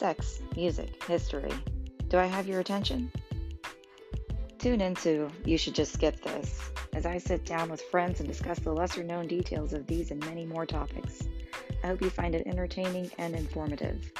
sex, music, history. Do I have your attention? Tune into You Should Just Skip This as I sit down with friends and discuss the lesser known details of these and many more topics. I hope you find it entertaining and informative.